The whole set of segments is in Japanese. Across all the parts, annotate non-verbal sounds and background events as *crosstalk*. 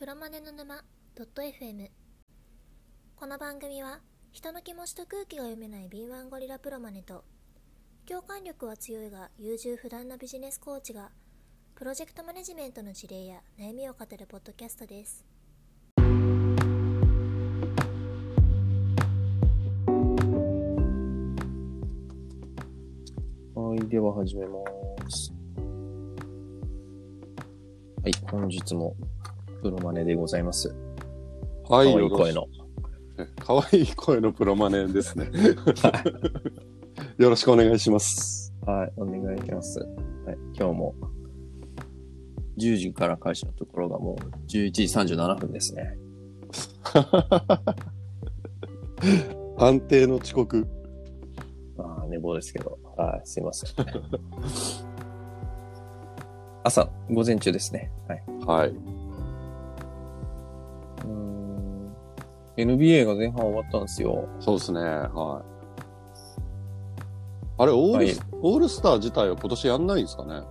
プロマネの沼 .fm この番組は人の気持ちと空気が読めない敏腕ゴリラプロマネと共感力は強いが優柔不断なビジネスコーチがプロジェクトマネジメントの事例や悩みを語るポッドキャストですはい、では始めます。はい、本日もプロマネでございます。可はい、愛い声の。かわいい声のプロマネですね。*laughs* よろしくお願いします。はい、お願いします。はい、今日も10時から開始のところがもう11時37分ですね。*laughs* 安定の遅刻。まあ、寝坊ですけど。はい、すいません、ね。朝、午前中ですね。はい。はい。NBA が前半終わったんですよ。そうですね。はい。あれ、オールス、オールスター自体は今年やんないんですかね？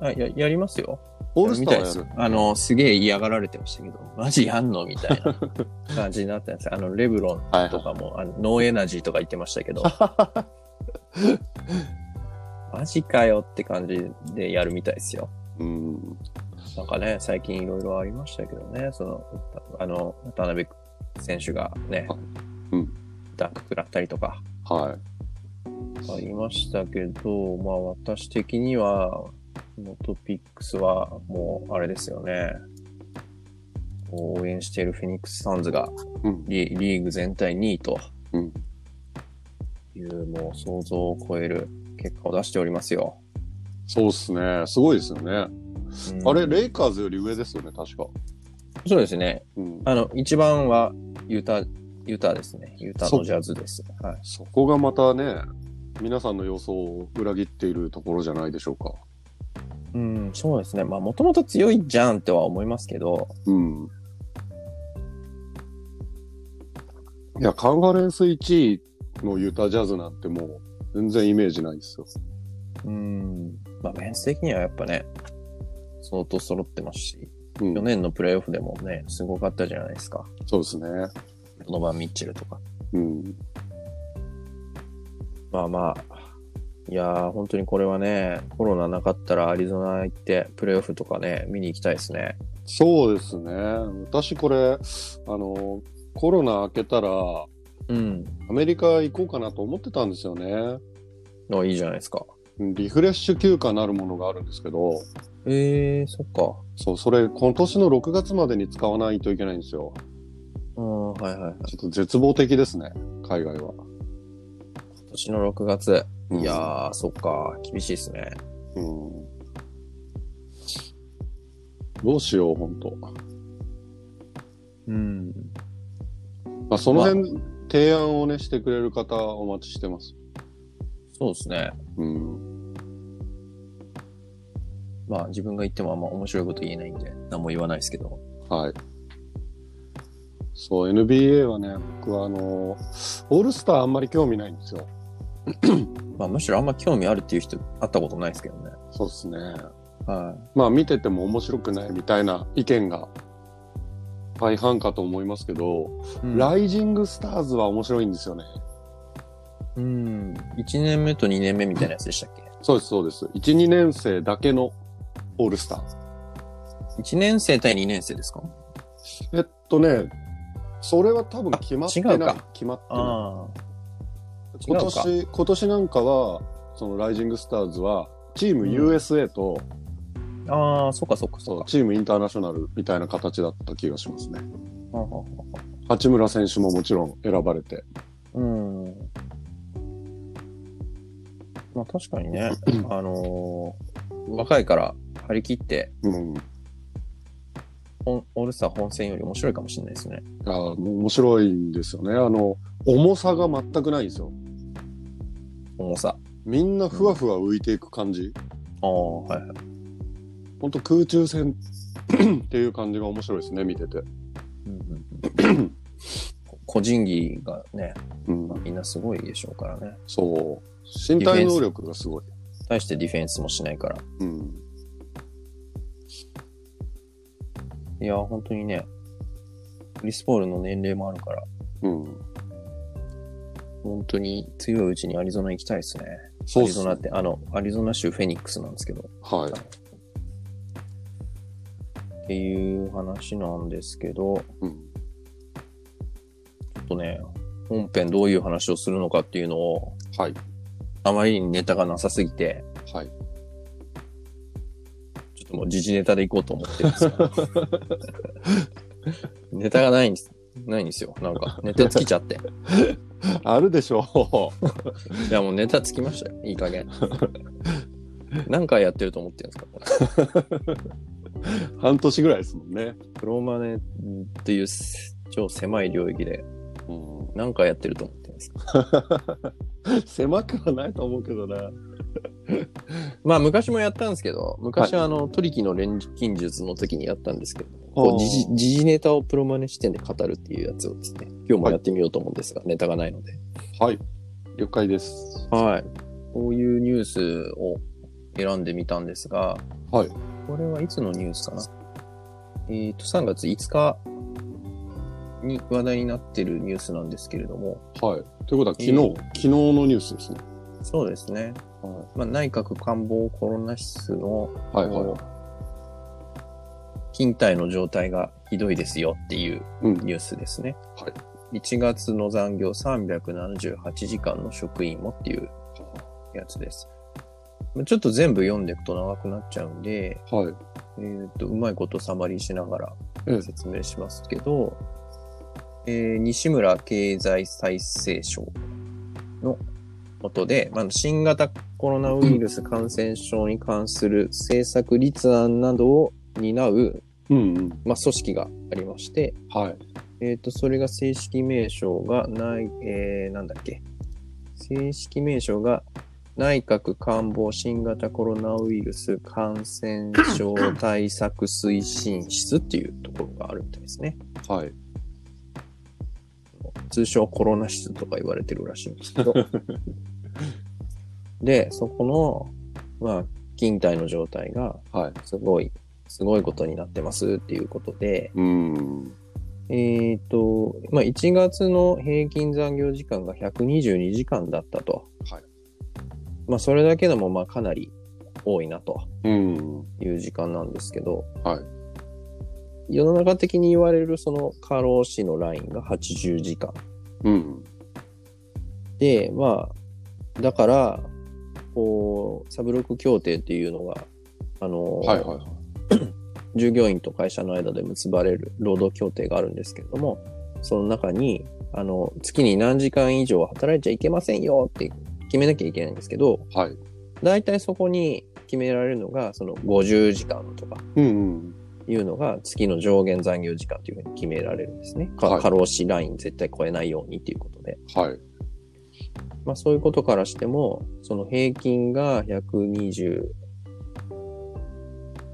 はい、や、やりますよ。オールスターはやる？あの、すげえ嫌がられてましたけど、*laughs* マジやんの？みたいな感じになったんですよ。あの、レブロンはいとかも、あのノーエナジーとか言ってましたけど、*laughs* マジかよって感じでやるみたいですよ。うん。なんかね、最近いろいろありましたけどね、その、あの、渡辺選手がねあ、うんダンク食らったりとかはい。ありましたけど、まあ私的には、このトピックスはもうあれですよね。応援しているフェニックスサンズがうん。リリーグ全体2位とうんいうもう想像を超える結果を出しておりますよ。そうっすね。すごいですよね。うんあれ、レイカーズより上ですよね、確か。そうですね。うん。あの、一番はユータ、ユータですね。ユータのジャズです。はい。そこがまたね、皆さんの予想を裏切っているところじゃないでしょうか。うん、そうですね。まあ、もともと強いじゃんっては思いますけど、うん。いや、カンファレンス1位のユタジャズなんてもう全然イメージないですよ。うん、まあ、メンツ的にはやっぱね、相当揃ってますし、うん去年のプレイオフでもね、すごかったじゃないですか。そうですね。ドノバン・ミッチェルとか。うん。まあまあ、いやー、本当にこれはね、コロナなかったらアリゾナ行って、プレイオフとかね、見に行きたいですね。そうですね。私これ、あの、コロナ明けたら、うん。アメリカ行こうかなと思ってたんですよね。あ、いいじゃないですか。リフレッシュ休暇なるものがあるんですけど、えー、そっか。そう、それ今年の6月までに使わないといけないんですよ。うん、はいはいはい。ちょっと絶望的ですね、海外は。今年の6月。うんいやー、そっか。厳しいですね。うんどうしよう、本当。うん。まあ、その辺、提案をね、してくれる方、お待ちしてます。そうですね。うん。まあ自分が言ってもあんま面白いこと言えないんで、何も言わないですけど。はい。そう、NBA はね、僕はあの、オールスターあんまり興味ないんですよ。まあむしろあんま興味あるっていう人会ったことないですけどね。そうですね。はまあ、見てても面白くないみたいな意見が大半かと思いますけど、い。ライジングスターズは面白いんですよね。うん。1年目と2年目みたいなやつでしたっけ？そうです、そうです。1、2年生だけのオールスター。?1 年生対2年生ですか？えっとね、それは多分決まってない。あ違うか決まってない。あ今違うか年、今年なんかは、そのライジングスターズは、チームうん USA と、あ。ああ、そっかそっかそそうっか。チームインターナショナルみたいな形だった気がしますね。はははは八村選手ももちろん選ばれて。うん。まあ確かにね、あのー若いから張り切って、うん。オールスター本戦より面白いかもしれないですね。や、もう面白いんですよね。あの、重さが全くないんですよ。重さ。みんなふわふわ浮いていく感じ。ああ、はいはい。ほんと空中戦 *clears throat* っていう感じが面白いですね、見てて。*clears throat* 個人技がね、うんまあ、みんなすごいでしょうからね。そう。身体能力がすごい。対してディフェンスもしないから。うん。いや、本当にね、クリス・ポールの年齢もあるから、うん。本当に強いうちにアリゾナ行きたいですね。そうっすアリゾナって、あの、アリゾナ州フェニックスなんですけど、はい。っていう話なんですけど、うん。とね、本編どういう話をするのかっていうのを、はい。あまりにネタがなさすぎて、はい。ちょっともう時事ネタでいこうと思ってるんですよ。*laughs* ネタがないんです。ないんですよ。なんか、ネタ尽きちゃって。*laughs* あるでしょいや、もうネタ尽きましたよ。いい加減。何回やってると思ってるんですかこれう。*laughs* 半年ぐらいですもんね。プロマネっていう超狭い領域でうん。何回やってると思ってるんですか狭くはないと思うけどな。*laughs* まあ昔もやったんですけど、昔はあの、トリキの錬金術の時にやったんですけど、こう時事ネタをプロマネ視点で語るっていうやつをですね、今日もやってみようと思うんですが、ネタがないので。はい。了解です。はい。こういうニュースを選んでみたんですが、はい。これはいつのニュースかな？えっ、と、3月5日に話題になってるニュースなんですけれども、はい。ということは、昨日、えー昨日のニュースですね。そうですね。はまあ、内閣官房コロナ室の、い。はいはい。勤怠の状態がひどいですよっていううん。ニュースですね。はい。1月の残業378時間の職員もっていうやつです。まあちょっと全部読んでいくと長くなっちゃうんで、はい。えっ、と、うまいことサマリーしながらええ説明しますけど、えー西村経済再生省のことで、まあ、新型コロナウイルス感染症に関する政策立案などを担う、うんうん。まあ、組織がありまして、はい。えっ、と、それが正式名称がない、えー、なんだっけ？正式名称が内閣官房新型コロナウイルス感染症対策推進室っていうところがあるみたいですね。はい。通称コロナ室とか言われてるらしいんですけど。*laughs* で、そこの、まあ、勤怠の状態がはい。すごい、すごいことになってますっていうことで、うん。えっ、と、まあ、1月の平均残業時間が122時間だったと。はい。まあ、それだけでも、まあ、かなり多いなとうん。いう時間なんですけど、はい。世の中的に言われるその過労死のラインが80時間。うん。で、まあ、だから、こう、サブロック協定っていうのが、あの、はいはいはい。*coughs* 従業員と会社の間で結ばれる労働協定があるんですけれども、その中に、あの、月に何時間以上働いちゃいけませんよって決めなきゃいけないんですけど、はい。大体そこに決められるのが、その50時間とかうんうん。いうのが月の上限残業時間というふうに決められるんですね。かはい過労死ライン絶対超えないようにっていうことで。はい。まあそういうことからしても、その平均が120、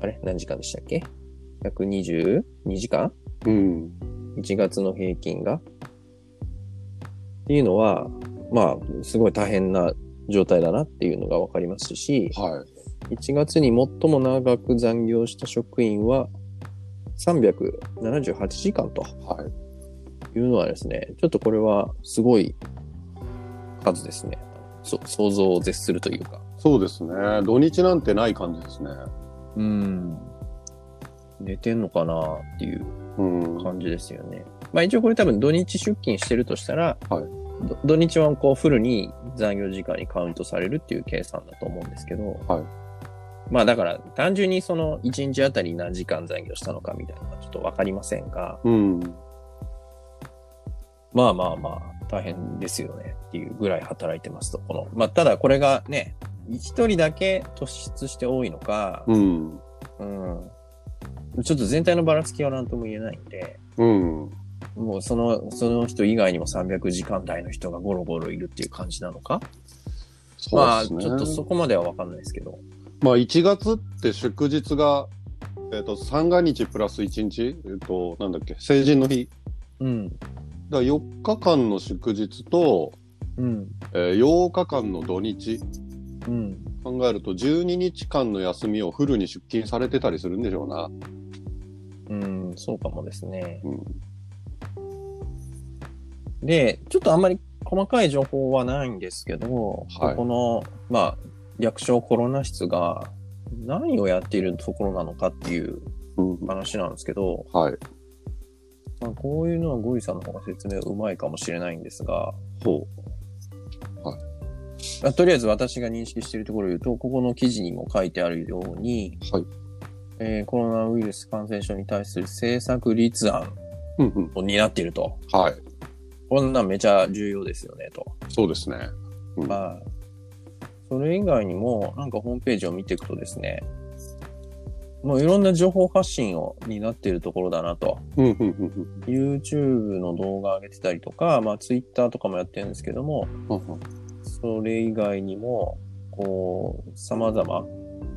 あれ？何時間でしたっけ ?122 時間？うん。1月の平均が？っていうのは、まあ、すごい大変な状態だなっていうのがわかりますし、はい。1月に最も長く残業した職員は378時間とはい。いうのはですね、ちょっとこれはすごい数ですね。そ想像を絶するというか。そうですね。土日なんてない感じですね。うん。寝てんのかなっていううん。感じですよね。まあ一応これ多分土日出勤してるとしたら、はいど土日はこうフルに残業時間にカウントされるっていう計算だと思うんですけど、はいまあだから単純にその1日あたり何時間残業したのかみたいなのはちょっとわかりませんが、うん。まあまあまあ大変ですよねっていうぐらい働いてますと。この、まあただこれがね、一人だけ突出して多いのか、うん。うん。ちょっと全体のばらつきは何とも言えないんで、うん。もうその、その人以外にも300時間台の人がゴロゴロいるっていう感じなのか？そうまあ、ですね。ちょっとそこまではわかんないですけど。まあ、1月って祝日が、えっ、と、三が日プラス1日、えっ、と、なんだっけ、成人の日。うん。だから4日間の祝日と、うん。えー8日間の土日うん。考えると12日間の休みをフルに出勤されてたりするんでしょうな。うん。ん、そうかもですね。うん。で、ちょっとあんまり細かい情報はないんですけど、はいこの、まあ、略称コロナ室が何をやっているところなのかっていううん。話なんですけど、はい。まあ、こういうのはゴリさんの方が説明うまいかもしれないんですが、ほまあとりあえず私が認識しているところを言うと、ここの記事にも書いてあるように、う。はい。えーコロナウイルス感染症に対する政策立案うんうん。を担っていると。はい。こんなんめちゃ重要ですよね、と。そうですね。うんまあ、それ以外にも、なんかホームページを見ていくとですね、もういろんな情報発信を担っているところだなと。YouTube の動画上げてたりとか、まあ Twitter とかもやってるんですけども、それ以外にも、こう、様々、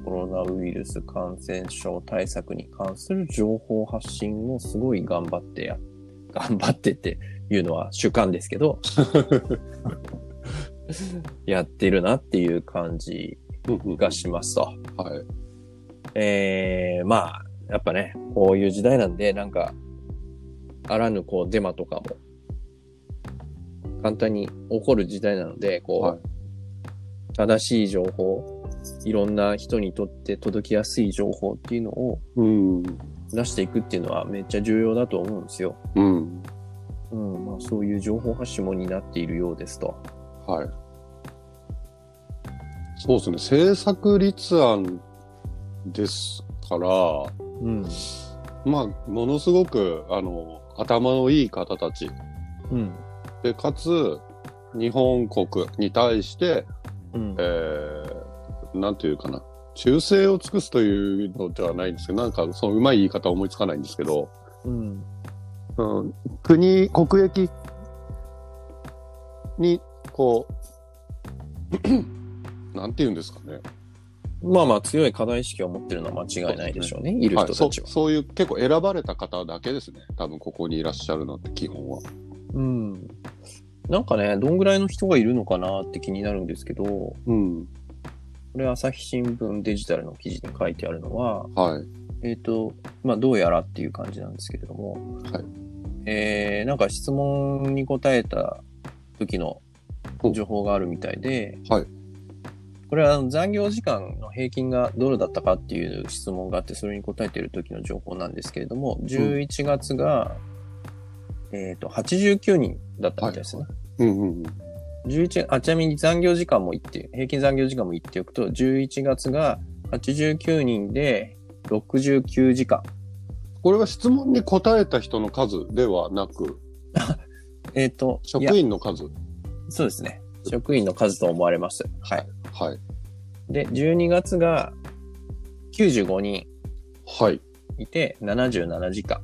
コロナウイルス感染症対策に関する情報発信をすごい頑張ってや、頑張ってっていうのは主観ですけど、*laughs* *laughs* やってるなっていう感じがしますと。はい。えー、まあ、やっぱね、こういう時代なんで、なんか、あらぬこうデマとかも、簡単に起こる時代なので、こう、はい正しい情報、いろんな人にとって届きやすい情報っていうのをうん。出していくっていうのはめっちゃ重要だと思うんですよ。うん。うん、まあそういう情報発信も担っているようですと。はい。そうですね。政策立案ですから、うん。まあ、ものすごく、あの、頭のいい方たち。うん。で、かつ、日本国に対して、うんえ。ー、なんていうかな。忠誠を尽くすというのではないんですけど、なんか、そのうまい言い方は思いつかないんですけど、うん。うん、国、国益に、こう、*clears throat* なんて言うんですかね。まあまあ強い課題意識を持ってるのは間違いないでしょうね。いる人たちは。はい、そうそういう結構選ばれた方だけですね。多分ここにいらっしゃるのって基本は。うん。なんかね、どんぐらいの人がいるのかなって気になるんですけど、こうん。れ朝日新聞デジタルの記事に書いてあるのは、はい。えっ、と、まあどうやらっていう感じなんですけれども、はい。えー、なんか質問に答えた時の情報があるみたいで、はい。これは残業時間の平均がどれだったかっていう質問があって、それに答えている時の情報なんですけれども、11月が、えっ、と、89人だったみたいですね。うんうんうん。11あちなみに残業時間も言って、平均残業時間も言っておくと、11月が89人で69時間。これは質問に答えた人の数ではなく、*laughs* えっ、と、い職や員の数。そうですね。職員の数と思われます。はい。はい。で、12月が95人はい。いて77時間。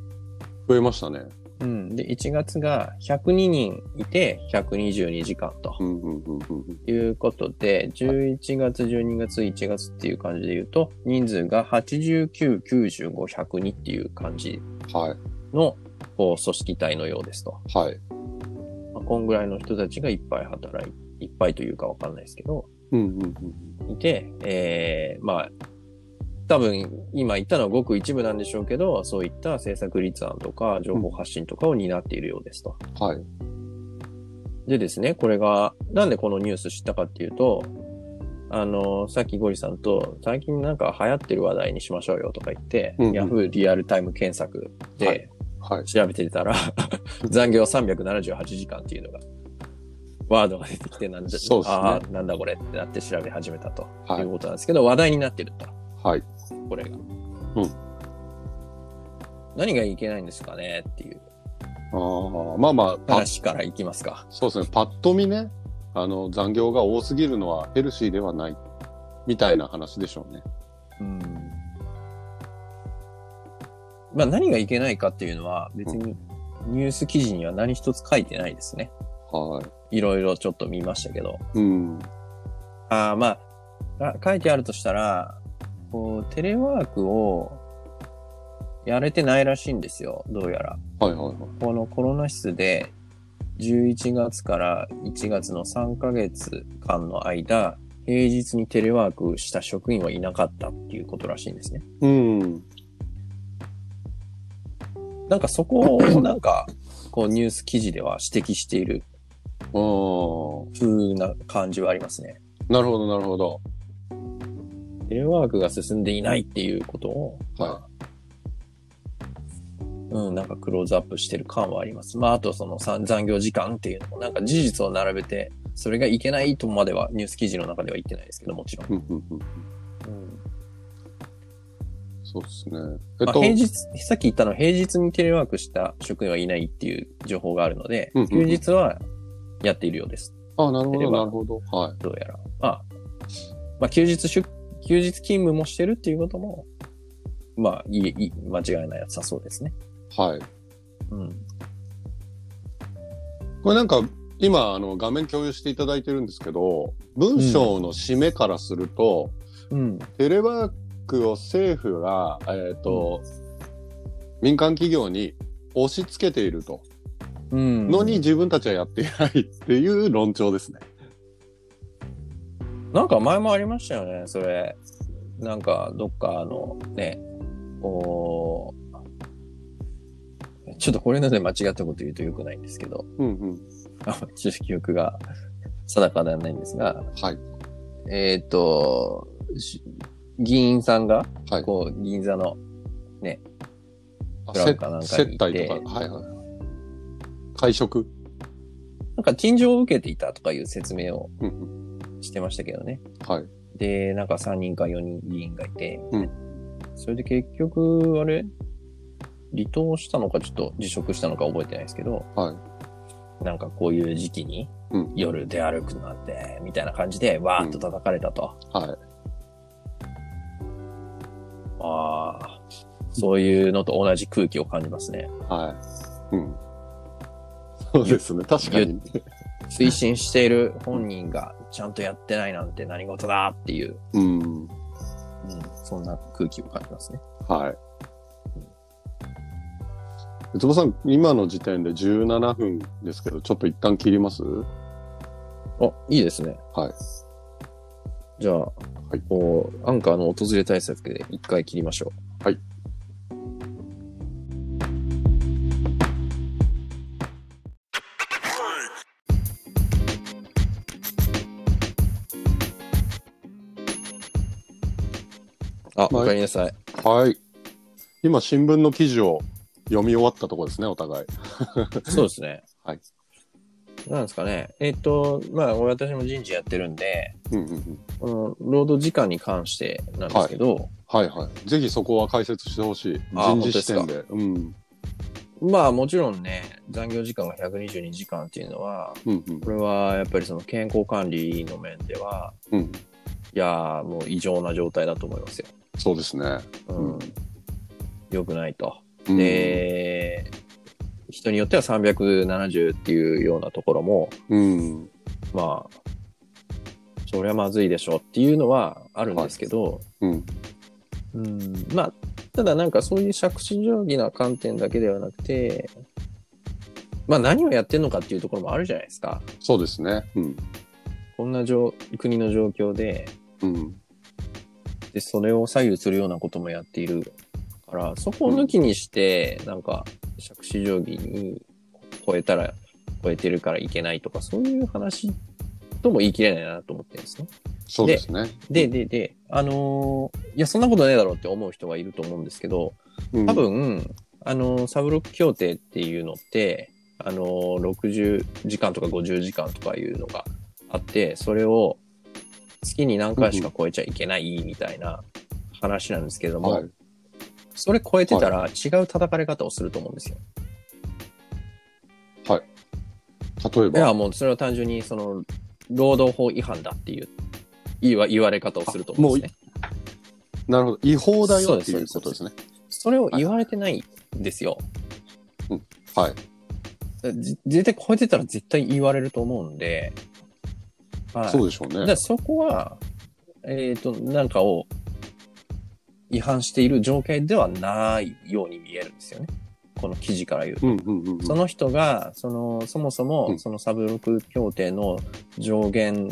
増えましたね。うん。で、1月が102人いて122時間とうんうんうんうんいうことで、11月、12月、1月っていう感じで言うと、人数が89、95、102っていう感じうん。はい。のこう組織体のようですと。はい。まあ、こんぐらいの人たちがいっぱい働いいっぱいというかわかんないですけど、うんうんうん。いて、えー、まあ、多分今言ったのはごく一部なんでしょうけど、そういった政策立案とか情報発信とかを担っているようですと。はい。でですね、これが、なんでこのニュース知ったかっていうと、あの、さっきゴリさんと、最近なんか流行ってる話題にしましょうよとか言って、うんうんヤフーリアルタイム検索はではい。調べてたら、*laughs* 残業378時間っていうのが、ワードが出てきてなんだ、ねああ、なんだこれってなって調べ始めたとはいいうことなんですけど、話題になってると。はい。これが。うん何がいけないんですかねっていうああ、まあまあ、話からいきますか。そうですね。パッと見ね、あの、残業が多すぎるのはヘルシーではない。みたいな話でしょうね。うん。まあ何がいけないかっていうのは別にニュース記事には何一つ書いてないですね。はいろいろちょっと見ましたけど。い。うん。ああ、まあ、あ書いてあるとしたら、こう、テレワークをやれてないらしいんですよ。どうやら。はいはいはい。このコロナ室で11月から1月の3ヶ月間の間、平日にテレワークした職員はいなかったっていうことらしいんですね。うん。なんかそこを *coughs* なんか、こうニュース記事では指摘しているうん。風な感じはありますね。なるほど、なるほど。テレワークが進んでいないっていうことを、はうん、なんかクローズアップしてる感はあります。まあ、あとそのさ残業時間っていうのも、なんか事実を並べて、それがいけないとまではニュース記事の中では言ってないですけど、もちろん。そうですね。えっまあ、と、平日、さっき言ったのは平日にテレワークした職員はいないっていう情報があるので、うんうんうん休日はやっているようです。あ、なるほど、なるほど。はい。どうやら。まあ、まあ、休日出、休日勤務もしてるっていうことも、まあ、いい、いい間違いないさそうですね。はい。うん。これなんか、今、あの、画面共有していただいてるんですけど、文章の締めからすると、うん。テレワークを政府が、えっ、と、民間企業に押し付けていると。うん。のに自分たちはやっていないっていう論調ですね。なんか前もありましたよね、それ。なんか、どっかあの、ね、こう、ちょっとこれので間違ったこと言うと良くないんですけど、うんうん。あまりちょっと記憶が定かではないんですが、はい。えっ、と、し議員さんが、はい。こう、銀座の、あブラウンかなんか接待とか、はいはい。会食？なんか陳情を受けていたとかいう説明をうんうん。してましたけどね。はい。で、なんか3人か4人議員がいて、うんそれで結局、あれ？離党したのかちょっと辞職したのか覚えてないですけど、はい。なんかこういう時期にうん夜出歩くなんて、みたいな感じでわーっと叩かれたと。はい。ああ、そういうのと同じ空気を感じますね。はい。うん。そうですね。確かに。推進している本人がちゃんとやってないなんて何事だっていう、うん。うん、そんな空気を感じますね。はい。ウツボさん、今の時点で17分ですけど、ちょっと一旦切ります？あ、いいですね。はい。じゃあ、いこう、アンカーの訪れ対策で一回切りましょう。はい。あ、はいおかえりなさい。はい。今、新聞の記事を読み終わったところですね、お互い。そうですね。*laughs* はい。なんですかね。えっ、と、まあ、私も人事やってるんで、うんうんうん。この労働時間に関してなんですけど、はいはい。ぜひそこは解説してほしい。あ人事視点で。うん。まあもちろんね、残業時間が122時間っていうのは、うんうん。これはやっぱりその健康管理の面では、うん。いやーもう異常な状態だと思いますよ。そうですね。うん。良くないと。うん、で、人によっては370っていうようなところも、うん。まあ、そりゃまずいでしょっていうのはあるんですけど、うん。うん、まあ、ただなんかそういう杓子定規な観点だけではなくて、まあ何をやってんのかっていうところもあるじゃないですか。そうですね。うん。こんな状国の状況で、うん。で、それを左右するようなこともやっているから、そこを抜きにして、なんか、杓子定規に超えたら、超えてるからいけないとか、そういう話とも言い切れないなと思ってるんですね。そうですね。で、で、で、あのーいや、そんなことねえだろうって思う人がいると思うんですけど、うん多、分、あのーサブロック協定っていうのって、あのー60時間とか50時間とかいうのがあって、それを月に何回しか超えちゃいけないみたいな話なんですけれども、はい。それ超えてたら違う叩かれ方をすると思うんですよ。例えば？いや、もうそれは単純にその、労働法違反だっていう言わ言われ方をすると思うんですね。なるほど。違法だよっていうことですね。それを言われてないんですよ。はい。じ絶対超えてたら絶対言われると思うんで、はい。そうでしょうねだから。そこは、えっ、と、なんかを違反している条件ではないように見えるんですよね。この記事から言うと。うんうんうんうん。その人が、その、そもそうも、んそのサブロック協定の上限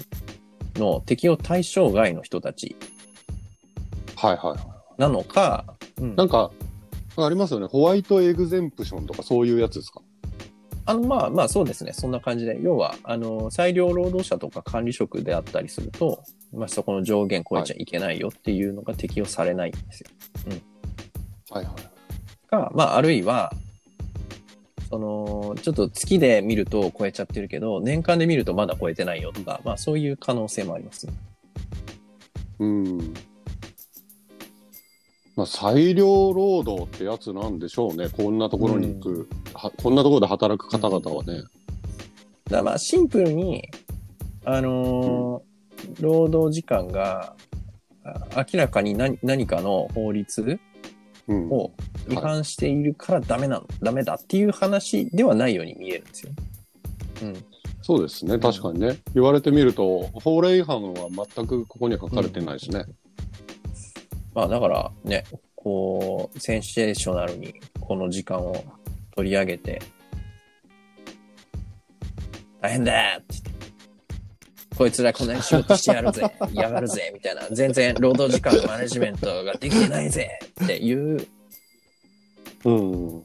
の適用対象外の人たちはいはいはい。なのか、うんなんか、ありますよね。ホワイトエグゼンプションとかそういうやつですか？あの、まあまあそうですね。そんな感じで。要は、あの、裁量労働者とか管理職であったりすると、まあそこの上限超えちゃいけないよっていうのが適用されないんですよ。はいはい。か、まああるいは、その、ちょっと月で見ると超えちゃってるけど、年間で見るとまだ超えてないよとか、まあそういう可能性もありますね。うん。まあ、裁量労働ってやつなんでしょうね。こんなところに行く、はこんなところで働く方々はね。だまあシンプルに、あのー労働時間があ明らかに何何かの法律うん。を違反しているからダメなの、ダメだっていう話ではないように見えるんですよ。うん。そうですね。確かにね。言われてみると、法令違反は全くここには書かれてないですね。まあだからね、こう、センセーショナルにこの時間を取り上げて、大変だって言って、こいつらこんなに仕事してやるぜ、*laughs* やがるぜ、みたいな、全然労働時間のマネジメントができてないぜっていう、っうん。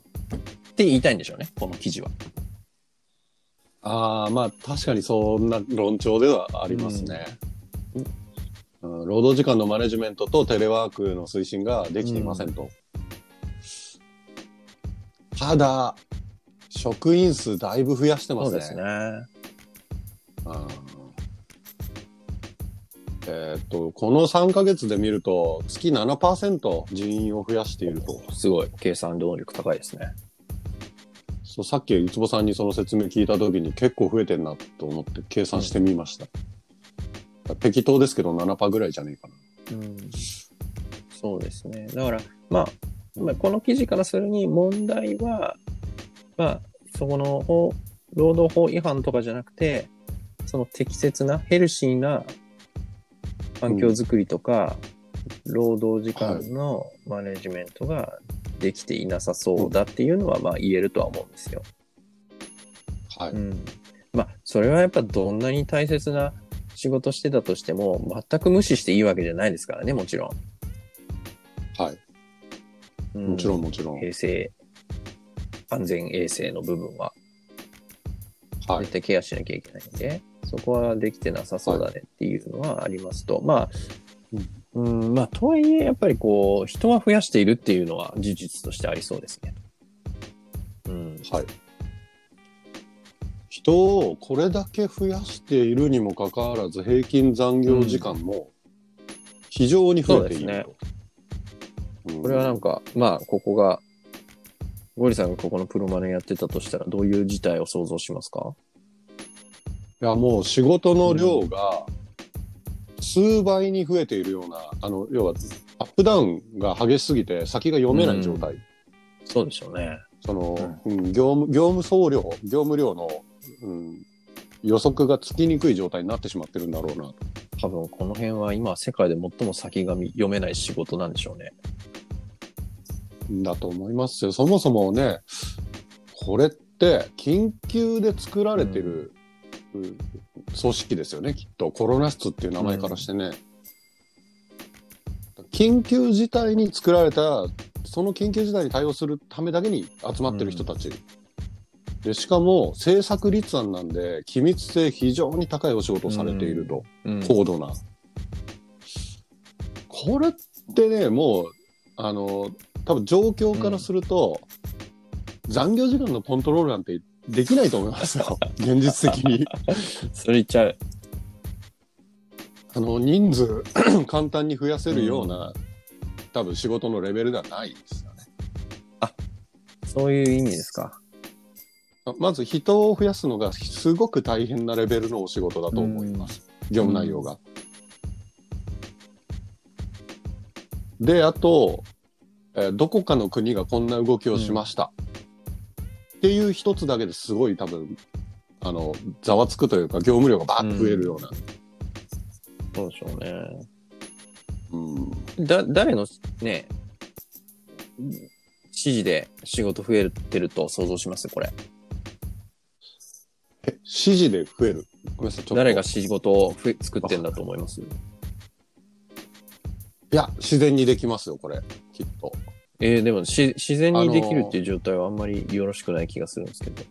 て言いたいんでしょうね、この記事は。ああ、まあ確かにそんな論調ではありますね。うん労働時間のマネジメントとテレワークの推進ができていませんと。ただ、職員数だいぶ増やしてますね。そうですね。あーえーっと、この3ヶ月で見ると、月7%人員を増やしていると。すごい、計算能力高いですね。そうさっき、いつぼさんにその説明聞いたときに結構増えてんなと思って計算してみました。適当ですけど7%ぐらいじゃねえかな。うんそうですね。だから、まあ、まあ、この記事からするに問題は、まあ、そこの法労働法違反とかじゃなくて、その適切なヘルシーな環境づくりとか、労働時間のマネジメントができていなさそうだっていうのは、まあ言えるとは思うんですよ。はい。うん。まあ、それはやっぱどんなに大切な仕事してたとしても、全く無視していいわけじゃないですからね、もちろん。はい。うんもちろんもちろん。衛生、安全衛生の部分ははい絶。対ケアしなきゃいけないんで、そこはできてなさそうだねっていうのはありますと、まあ、うん、まあ、とはいえ、やっぱりこう、人は増やしているっていうのは事実としてありそうですね。うん。はい。人をこれだけ増やしているにもかかわらず、平均残業時間も非常に増えていると。うんこれはなんか、まあ、ここが、ゴリさんがここのプロマネやってたとしたら、どういう事態を想像しますか？いや、もう仕事の量が数倍に増えているような、あの、要は、アップダウンが激しすぎて先が読めない状態。そうでしょうね。その、うん、業務、業務総量、業務量の、うん、予測がつきにくい状態になってしまってるんだろうなと。多分、この辺は今、世界で最も先が見読めない仕事なんでしょうね。だと思いますよ。そもそもね、これって緊急で作られてる、うん組織ですよね、きっと。コロナ室っていう名前からしてね。緊急事態に作られた、その緊急事態に対応するためだけに集まってる人たち。でしかも、政策立案なんで、機密性非常に高いお仕事をされていると。うん。高度な。これってね、もう、あの、多分状況からすると、残業時間のコントロールなんてできないと思いますよ。*laughs* 現実的に。それ言っちゃう。あの、人数 *clears throat* 簡単に増やせるような、多分仕事のレベルではないですよね。そういう意味ですか。まず人を増やすのがすごく大変なレベルのお仕事だと思います。業務内容が。で、あと、えーどこかの国がこんな動きをしました。っていう一つだけですごい多分、あの、ざわつくというか、業務量がバーッと増えるような。そうでしょうね。うんだ、誰のね、指示で仕事増えてると想像します？これ。え、指示で増える？ごめんなさい、ちょっと。誰が仕事をふ作ってんだと思いますいや、自然にできますよ、これ。きっと。えーでもし自然にできるっていう状態はあんまりよろしくない気がするんですけど。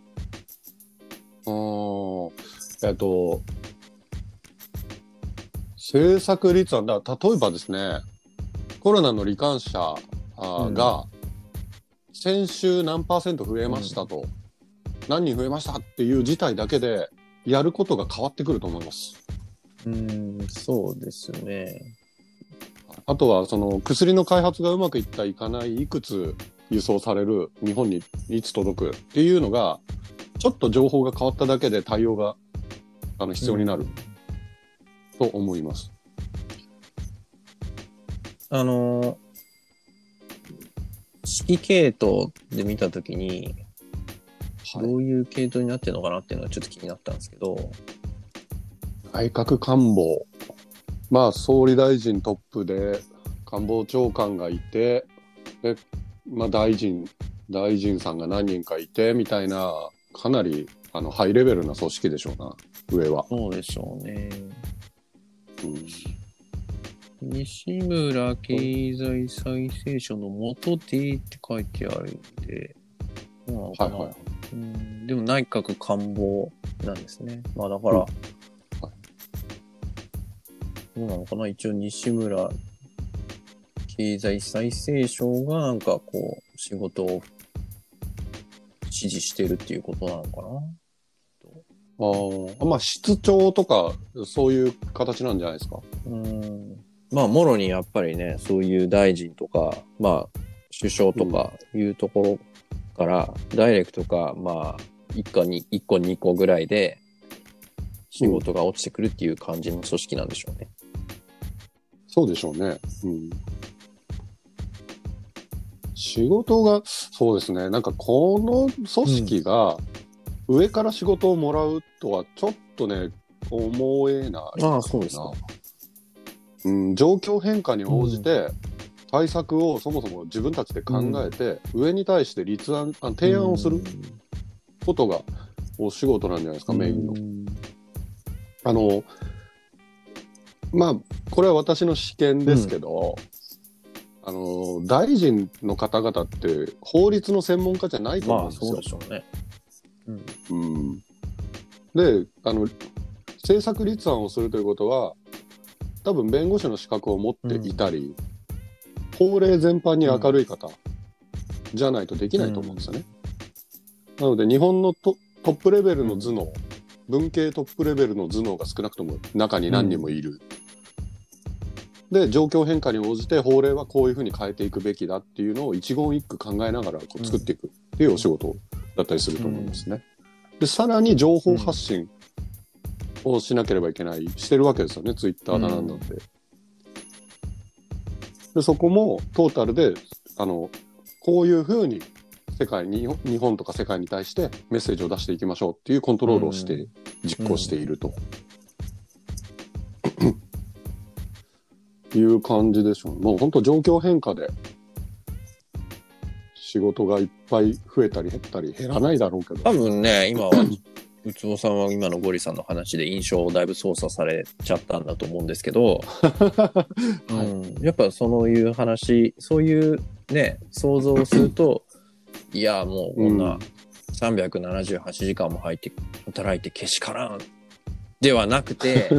うーんえっと、制作率は、だ例えばですね、コロナの罹患者あーうんが、先週何パーセント増えましたと、何人増えましたっていう事態だけで、やることが変わってくると思います。うーん、そうですね。あとは、その薬の開発がうまくいった、いかない、いくつ輸送される、日本にいつ届くっていうのが、ちょっと情報が変わっただけで対応があの必要になると思います。あのー指揮系統で見たときに、どういう系統になってるのかなっていうのがちょっと気になったんですけど、内閣官房。まあ、総理大臣トップで官房長官がいて、で、まあ、大臣、大臣さんが何人かいて、みたいな、かなり、あの、ハイレベルな組織でしょうな、上は。そうでしょうね。うん西村経済再生省の元でって書いてあるんで、はいはい。うんでも内閣官房なんですね。まあだから、うんどうなのかな？一応西村経済再生省がなんかこう仕事を指示してるっていうことなのかな？あー。まあ、室長とか、そういう形なんじゃないですか？うん。まあ、もろにやっぱりね、そういう大臣とか、まあ、首相とかいうところから、ダイレクトか、まあ、一個に、一個二個ぐらいで、仕事が落ちてくるっていう感じの組織なんでしょうね。そうでしょうね。うん。仕事が、そうですね。なんかこの組織が上から仕事をもらうとはちょっとね、思えない。ああそうですか。うん、状況変化に応じて対策をそもそも自分たちで考えて、上に対して立案、あ提案をすることがお仕事なんじゃないですか、メインの。あの、まあ、これは私の試験ですけど、あの、大臣の方々って法律の専門家じゃないと思まあ、うんですよ。そうでしょうね。うん。うん、で、あの、政策立案をするということは、多分弁護士の資格を持っていたり、法令全般に明るい方じゃないとできないと思うんですよね。なので、日本のトトップレベルの頭脳、文系トップレベルの頭脳が少なくとも中に何人もいる。で、状況変化に応じて法令はこういうふうに変えていくべきだっていうのを一言一句考えながらこう作っていくっていうお仕事だったりすると思いますね。で、さらに情報発信をしなければいけない、してるわけですよね、ツイッターだなんだって。で、そこもトータルで、あの、こういうふうに世界に、日本とか世界に対してメッセージを出していきましょうっていうコントロールをして、う実行していると。いう感じでしょう。もう本当状況変化で、仕事がいっぱい増えたり減ったり減らないだろうけど。多分ね、今は、うつぼさんは今のゴリさんの話で印象をだいぶ操作されちゃったんだと思うんですけど、*laughs* うん、やっぱそういう話、そういうね、想像をすると、いや、もうこんうなん378時間も入って、働いてけしからん。ではなくて、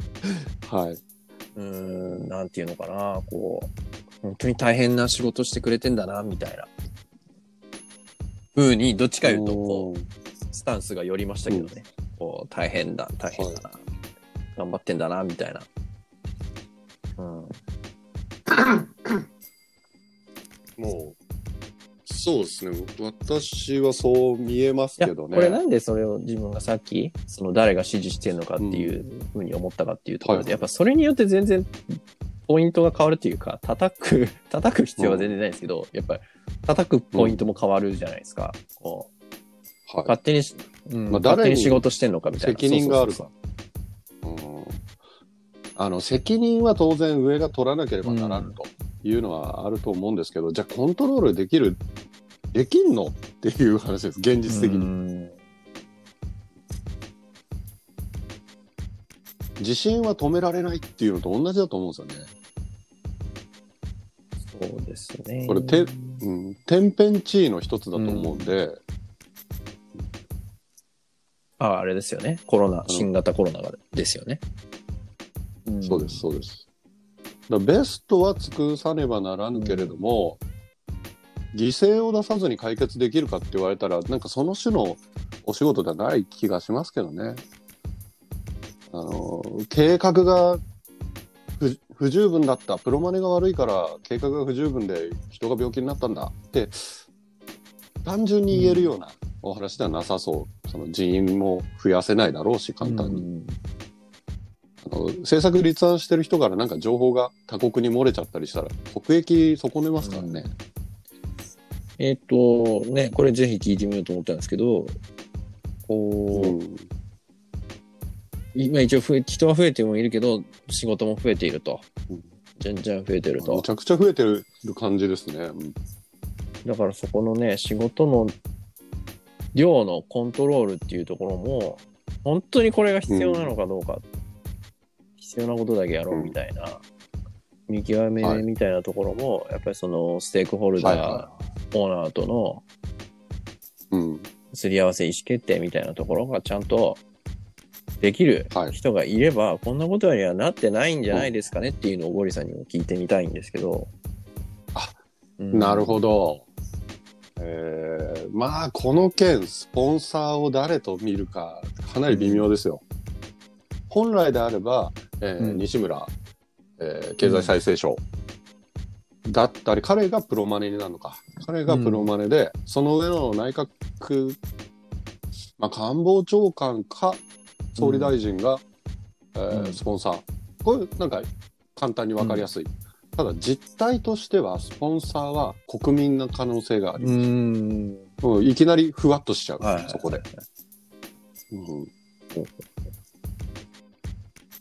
*laughs* はい。うーん、なんていうのかな、こう、本当に大変な仕事してくれてんだな、みたいな。風に、どっちかいうと、こう、スタンスが寄りましたけどね。こう、大変だ、大変だな。頑張ってんだな、みたいな。うん。もう、そうですね。私はそう見えますけどね。これなんでそれを自分がさっき、その誰が指示してるのかっていうふうに思ったかっていうところで、はいやっぱそれによって全然ポイントが変わるっていうか、叩く、*laughs* 叩く必要は全然ないですけど、やっぱり叩くポイントも変わるじゃないですか。こう、はい。勝手にし、うんまあ誰にに仕事してんのかみたいな。責任があるそうそううんあの責任は当然上が取らなければならんというのはあると思うんですけど、じゃあコントロールできるできんの？っていう話です現実的に、うん地震は止められないっていうのと同じだと思うんですよねそうでですね。これてうん、天変地異の一つだと思うんで、あ、あれですよね。コロナ、ん新型コロナがですよね。んそうです、。そうです。だベストは尽くさねばならぬけれども、犠牲を出さずに解決できるかって言われたら、なんかその種のお仕事ではない気がしますけどね。あの、計画が不不十分だった、プロマネが悪いから計画が不十分で人が病気になったんだって、単純に言えるようなお話ではなさそう。その人員も増やせないだろうし、簡単に。うんあの制作立案してる人からなんか情報が他国に漏れちゃったりしたら国益損ねますからね。えっ、と、ね、これぜひ聞いてみようと思ったんですけど、こう、うん今一応増え、人は増えてもいるけど、仕事も増えているとうん。じゃんじゃん増えてるめとち。ゃくちゃ増えてる感じですね。うんだからそこのね、仕事の量のコントロールっていうところも、本当にこれが必要なのかどうか、必要なことだけやろうみたいな、見極めはいみたいなところも、やっぱりそのステークホルダー、はいはオーナーとのうん。すり合わせ意思決定みたいなところがちゃんとできるはい人がいれば、こんなことにはなってないんじゃないですかねっていうのをゴリさんにも聞いてみたいんですけど。あ、うんなるほど。えーまあこの件スポンサーを誰と見るかかなり微妙ですよ。本来であれば、えーうん西村、えー経済再生省。だったり、彼がプロマネになるのか。彼がプロマネで、その上の内閣、まあ、官房長官か総理大臣が、えーうん。スポンサー。これなんか簡単に分かりやすい、ただ実態としてはスポンサーは国民の可能性がありうます、ん。うんいきなりふわっとしちゃう、そこで、うん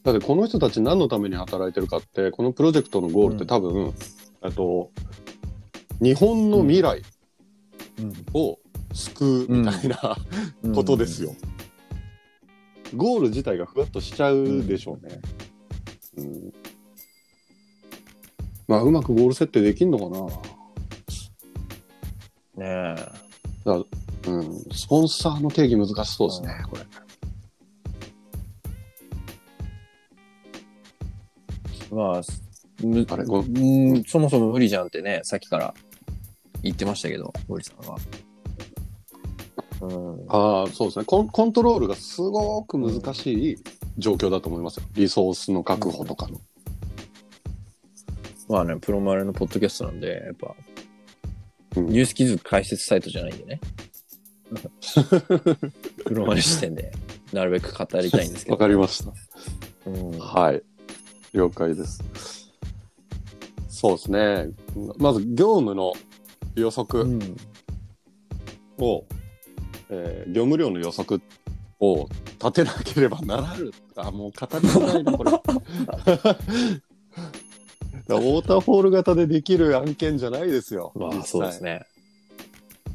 だってこの人たち何のために働いてるかってこのプロジェクトのゴールって多分、えっと日本の未来を救うみたいな、ことですよ。ゴール自体がふわっとしちゃうでしょうね。うん。まあ、うまくゴール設定できんのかなねえ。うん。スポンサーの定義難しそうですね、これ。まあ、むあれごうんそもそも無理じゃんってね、さっきから言ってましたけど、ゴリさんは。うん。ああ、そうですねコン。コントロールがすごく難しい状況だと思いますよ。リソースの確保とかの。まあね、プロマネのポッドキャストなんで、やっぱ、うんニュースキズ解説サイトじゃないんでね。*laughs* プロマネ視点で、なるべく語りたいんですけど。*laughs* わかりました。うん。はい。了解です。そうですね。まず、業務の予測。うん。を、えー業務量の予測を立てなければならぬ。あ、もう語りづらいな、これ。*laughs* ウォーターフォール型でできる案件じゃないですよ。まあ、そうです。ね。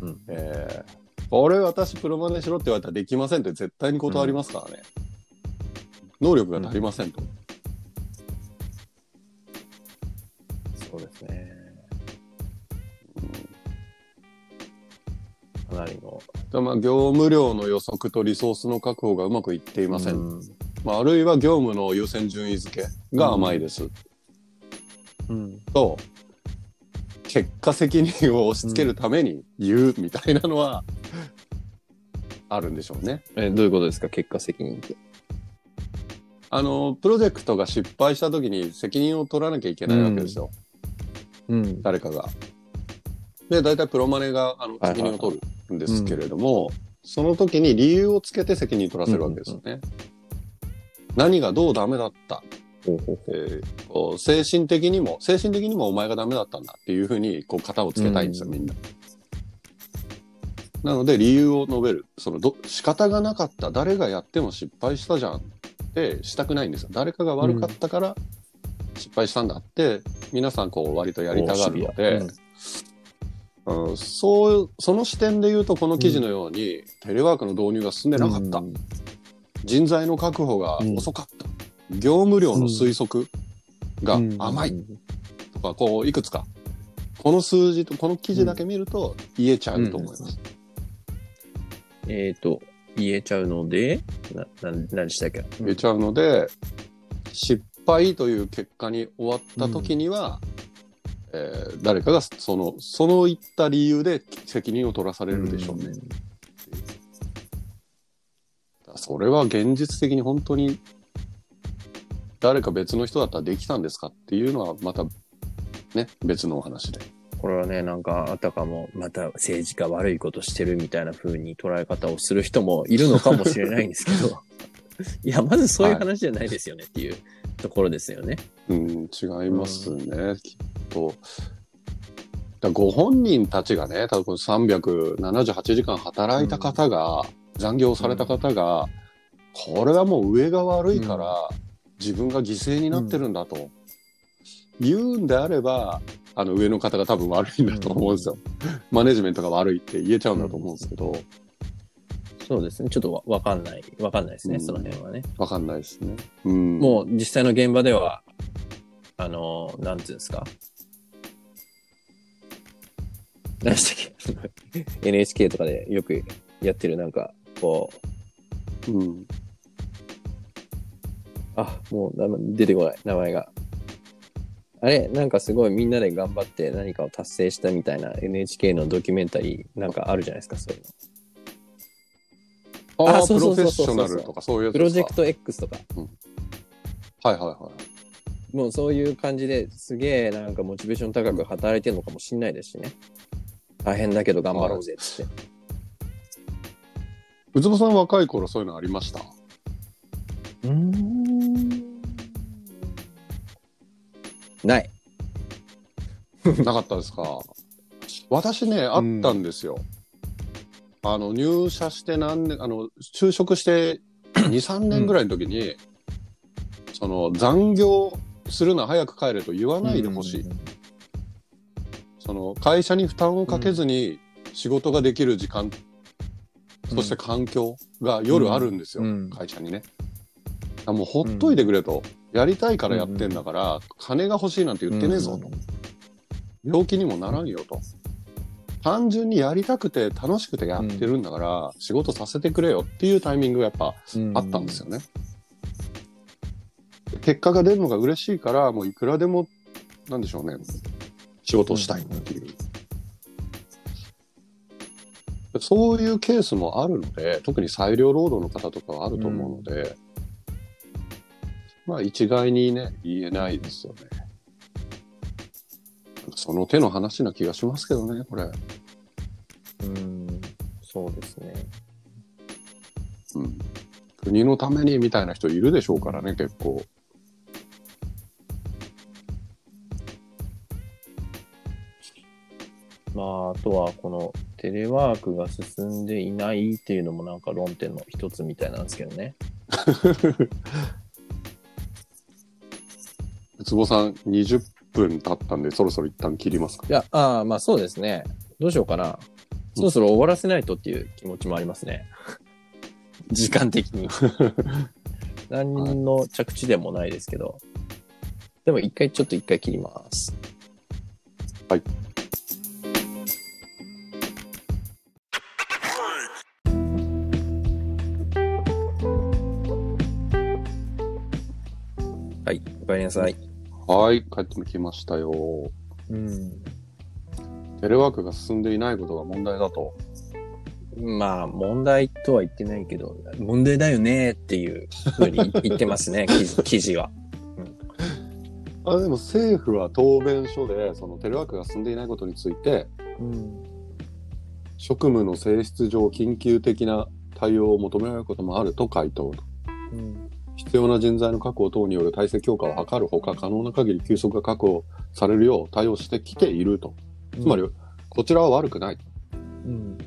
うん。えー俺、私、プロマネしろって言われたらできませんって絶対に断りますからね。能力が足りませんと。そうかなりの。でまあ、業務量の予測とリソースの確保がうまくいっていません。うん。まあ、あるいは業務の優先順位付けが甘いです。うん。と、結果責任を押し付けるために言うみたいなのは、あるんでしょうね。え、どういうことですか？結果責任って。あの、プロジェクトが失敗した時に責任を取らなきゃいけないわけですよ。うん。誰かが。で、大体プロマネがあのはいはい責任を取るんですけれども、その時に理由をつけて責任取らせるわけですよね。何がどうダメだった？ほうほうほえー精神的にも精神的にもお前がダメだったんだっていうふうにこう型をつけたいんですよ、うんみんな。なので理由を述べる。そのど仕方がなかった。誰がやっても失敗したじゃんってしたくないんですよ。誰かが悪かったから失敗したんだって皆さんこう割とやりたがるので、うんそうその視点で言うとこの記事のように、テレワークの導入が進んでなかった、うん。人材の確保が遅かった、業務量の推測が甘い。とか、こう、いくつか。この数字と、この記事だけ見ると言えちゃうと思います。えっ、と、言えちゃうので、な、な、何でしたっけ？言えちゃうので、失敗という結果に終わった時には、えー誰かがその、その言った理由で責任を取らされるでしょうね。それは現実的に本当に誰か別の人だったらできたんですかっていうのはまたね、別のお話で。これはね、なんか、あたかも、また政治家悪いことしてるみたいな風に捉え方をする人もいるのかもしれないんですけど、*laughs* いや、まずそういう話じゃないですよねっていうところですよね。うん、違いますね、きっと。だご本人たちがね、多分378時間働いた方が、残業された方が、これはもう上が悪いから、自分が犠牲になってるんだと、言うんであれば、あの上の方が多分悪いんだと思うんですよ。マネジメントが悪いって言えちゃうんだと思うんですけど、そうですね。ちょっとわわかんない、わかんないですね、うんその辺はね。わかんないですね。うん。もう実際の現場では、あの、なんていうんですか？何でしたっけ ?NHK とかでよくやってるなんか、こう、うん。あ、もう出てこない、名前が。あれ、なんかすごいみんなで頑張って何かを達成したみたいな NHK のドキュメンタリーなんかあるじゃないですか、そういうの。ああ、あそうプロフェッそうそうそうショナルとかそういうやつプロジェクト X とか。はいはいはい。もうそういう感じですげえなんかモチベーション高く働いてるのかもしんないですしね。大変だけど頑張ろうぜっつって。うつぼさん若い頃そういうのありました？うーん。ない。*laughs* *laughs* なかったですか？私ね、あったんですよ。あの、入社して何年、あの、就職して2、3年ぐらいの時に、その残業するのは早く帰れと言わないでほしい。その会社に負担をかけずに仕事ができる時間、そして環境が夜あるんですよ、うん会社にね。あもうほっといてくれと。やりたいからやってんだから、金が欲しいなんて言ってねえぞと。病気にもならんよと。単純にやりたくて楽しくてやってるんだから、仕事させてくれよっていうタイミングがやっぱあったんですよね。結果が出るのが嬉しいから、もういくらでも、なんでしょうね、仕事をしたいっていう。そういうケースもあるので、特に裁量労働の方とかはあると思うので、まあ一概にね、言えないですよね。その手の話な気がしますけどね、これ。うん。そうですね。うん。国のためにみたいな人いるでしょうからね、結構。まあ、あとはこのテレワークが進んでいないっていうのもなんか論点の一つみたいなんですけどね。*laughs* 坪さん、20分経ったんで、そろそろ一旦切りますか。いや、ああ、まあそうですね。どうしようかな。そろそろ終わらせないとっていう気持ちもありますね。*laughs* 時間的に。*laughs* 何の着地でもないですけど。でも一回、ちょっと一回切ります。はい。はい。おかえりなさい。はい、帰ってきましたよ。うん。テレワークが進んでいないことが問題だと。まあ、問題とは言ってないけど、問題だよねっていうふうに言ってますね、*laughs* 記事記事は。あでも政府は答弁書で、そのテレワークが進んでいないことについて、うん。職務の性質上緊急的な対応を求められることもあると回答と。うん。必要な人材の確保等による体制強化を図るほか、可能な限り休息が確保されるよう対応してきていると。つまり、こちらは悪くない。うん。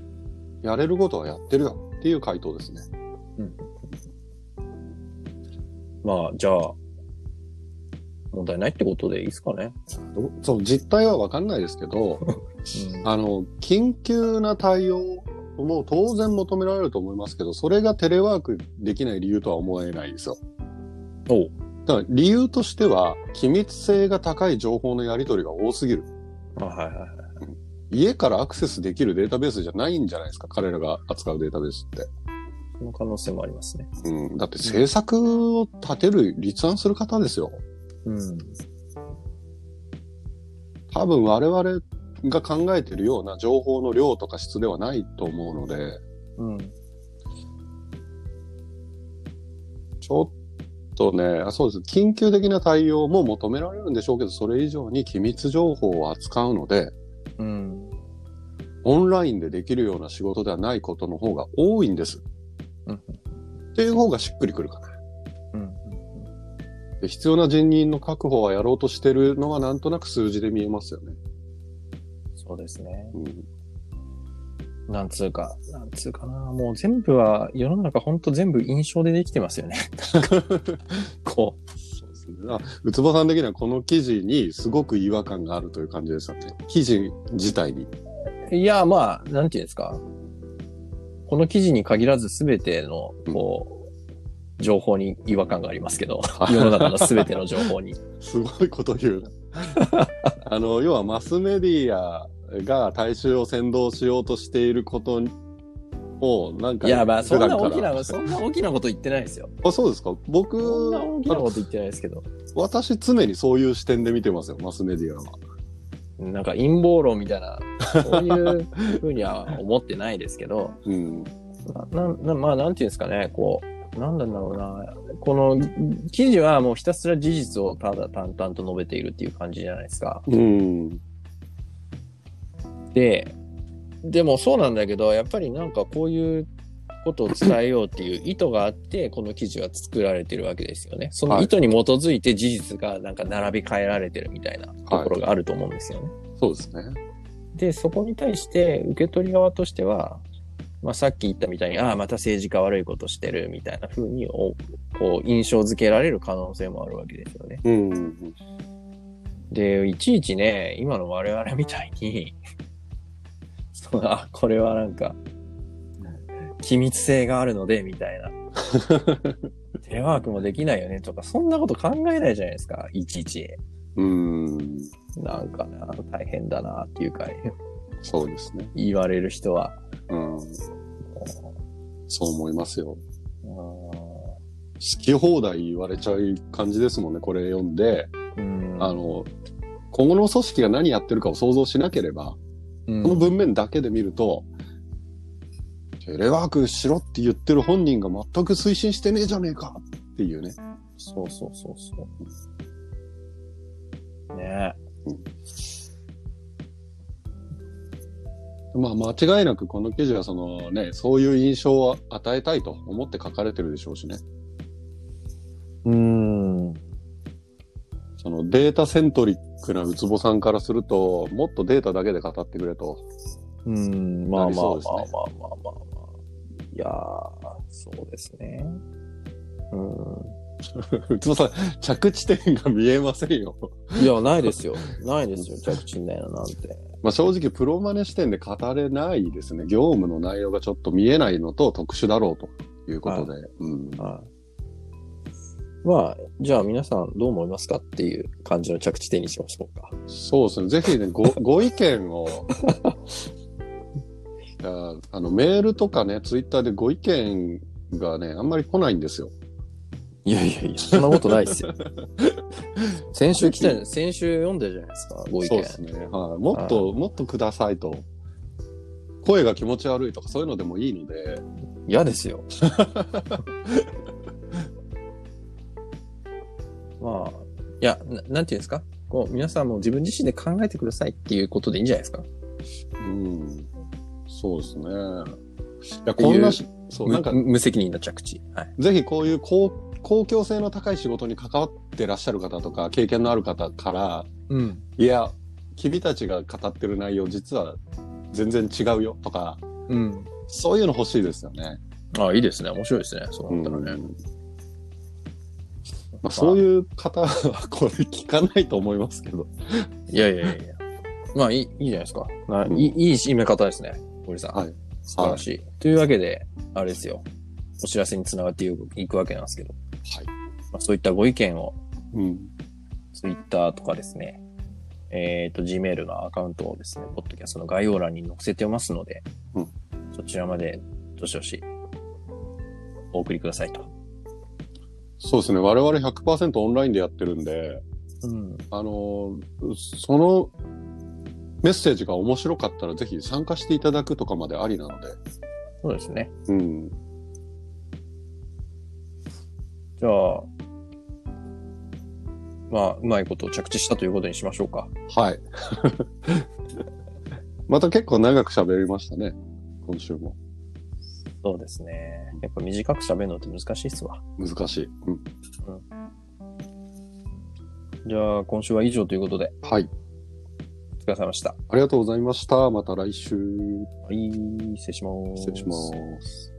やれることはやってるよっていう回答ですね。まあ、じゃあ、問題ないってことでいいですかね。どそう、実態はわかんないですけど、*laughs* あの、緊急な対応も当然求められると思いますけど、それがテレワークできない理由とは思えないですよ。おう。だから理由としては、機密性が高い情報のやり取りが多すぎる。あはいはいはい。家からアクセスできるデータベースじゃないんじゃないですか、彼らが扱うデータベースって。その可能性もありますね。うん。だって政策を立てる、立案する方ですよ。うん。多分我々が考えてるような情報の量とか質ではないと思うので、うん。ちょっとね、あそうです。緊急的な対応も求められるんでしょうけど、それ以上に機密情報を扱うので、うん。オンラインでできるような仕事ではないことの方が多いんです。うんっていう方がしっくりくるかな。うん。で必要な人員の確保はやろうとしてるのはなんとなく数字で見えますよね。そうですね。うん、なんつうか、なんつうかな。もう全部は、世の中ほんと全部印象でできてますよね。*laughs* こそうですね。あ、うつぼさん的にはこの記事にすごく違和感があるという感じですよね。記事自体に。う。いや、まあ、なんていうんですか。この記事に限らず全ての、こう、情報に違和感がありますけど、*laughs* 世の中の全ての情報に。*laughs* すごいこと言うな。あの、要はマスメディアが大衆を先導しようとしていることを、なんか、いや、まあ、そんな大きな、そんな大きなこと言ってないですよ。あ、そうですか？僕、そんな大きなこと言ってないですけど。私常にそういう視点で見てますよ、マスメディアは。なんか陰謀論みたいな、そういうふうには思ってないですけど、*laughs* うん。な、な、なまあ、なんていうんですかね、こう、なんだろうな。この記事はもうひたすら事実をただ淡々と述べているっていう感じじゃないですか。うん。で、でもそうなんだけど、やっぱりなんかこういうことを伝えようっていう意図があって、この記事は作られてるわけですよね。その意図に基づいて事実がなんか並び替えられてるみたいなところがあると思うんですよね。そうですね。で、そこに対して受け取り側としては、まあ、さっき言ったみたいに、ああ、また政治家悪いことしてるみたいな風におこう印象づけられる可能性もあるわけですよね。うん。で、いちいちね、今の我々みたいに、*laughs* そうあ、これはなんか、機密性があるので、みたいな。*laughs* テレワークもできないよねとか、そんなこと考えないじゃないですか、いちいち。うん。なんかな、大変だなっていうか、そうですね。言われる人は。うん。そう思いますよ。うん好き放題言われちゃう感じですもんね、これ読んで。うんあの、今後の組織が何やってるかを想像しなければ、うんこの文面だけで見ると、テレワークしろって言ってる本人が全く推進してねえじゃねえかっていうね。そうそうそうそう。ねまあ間違いなくこの記事はそのね、そういう印象を与えたいと思って書かれてるでしょうしね。うん。そのデータセントリックなウツボさんからすると、もっとデータだけで語ってくれと。うん、まあまあまあまあまあまあまあ。いやー、そうですね。うん。*laughs* ウツボさん、着地点が見えませんよ。いや、ないですよ。ないですよ、着地みたいななんて。まあ正直プロマネ視点で語れないですね。業務の内容がちょっと見えないのと特殊だろうということで。まあ、じゃあ皆さんどう思いますかっていう感じの着地点にしましょうか。そうですね。ぜひね、ご、*laughs* ご意見を、*laughs* あの、メールとかね、ツイッターでご意見がね、あんまり来ないんですよ。いやいやいや、そんなことないですよ。*laughs* 先週来たよ先週読んだじゃないですか、ご意見。そうですね。はい。もっと、もっとくださいと。声が気持ち悪いとかそういうのでもいいので、嫌ですよ。*laughs* まあ、いやな、なんていうんですか？こう、皆さんも自分自身で考えてくださいっていうことでいいんじゃないですか？うん。そうですね。いや、こんなし、そう、なんか無、無責任な着地。はい。ぜひこういう公公共性の高い仕事に関わってらっしゃる方とか、経験のある方から、うん。いや、君たちが語ってる内容実は全然違うよとか、うん。そういうの欲しいですよね。ああ、いいですね。面白いですね。そうなったらね。まあ、そういう方はこれ聞かないと思いますけど。いやいやいやいや。まあ、いい、いいじゃないですか。ないい、いい締め方ですね。堀さん。はい。素晴らしい。というわけで、あれですよ。お知らせにつながっていくわけなんですけど、はい。まあ、そういったご意見をうん。ツイッターとかですね、えっ、と、Gmail のアカウントをですね、ポッドキャストの概要欄に載せてますので、うんそちらまで、どしどし、お送りくださいと。そうですね。我々100%オンラインでやってるんで、うん。あのーそのメッセージが面白かったらぜひ参加していただくとかまでありなので。そうですね。うん。じゃあ、まあ、うまいことを着地したということにしましょうか。はい。*laughs* また結構長く喋りましたね。今週も。そうですね。やっぱ短く喋るのって難しいっすわ。難しい。うん。じゃあ、今週は以上ということで、はい。お疲れ様でした。ありがとうございました。また来週。はい、失礼します。失礼します。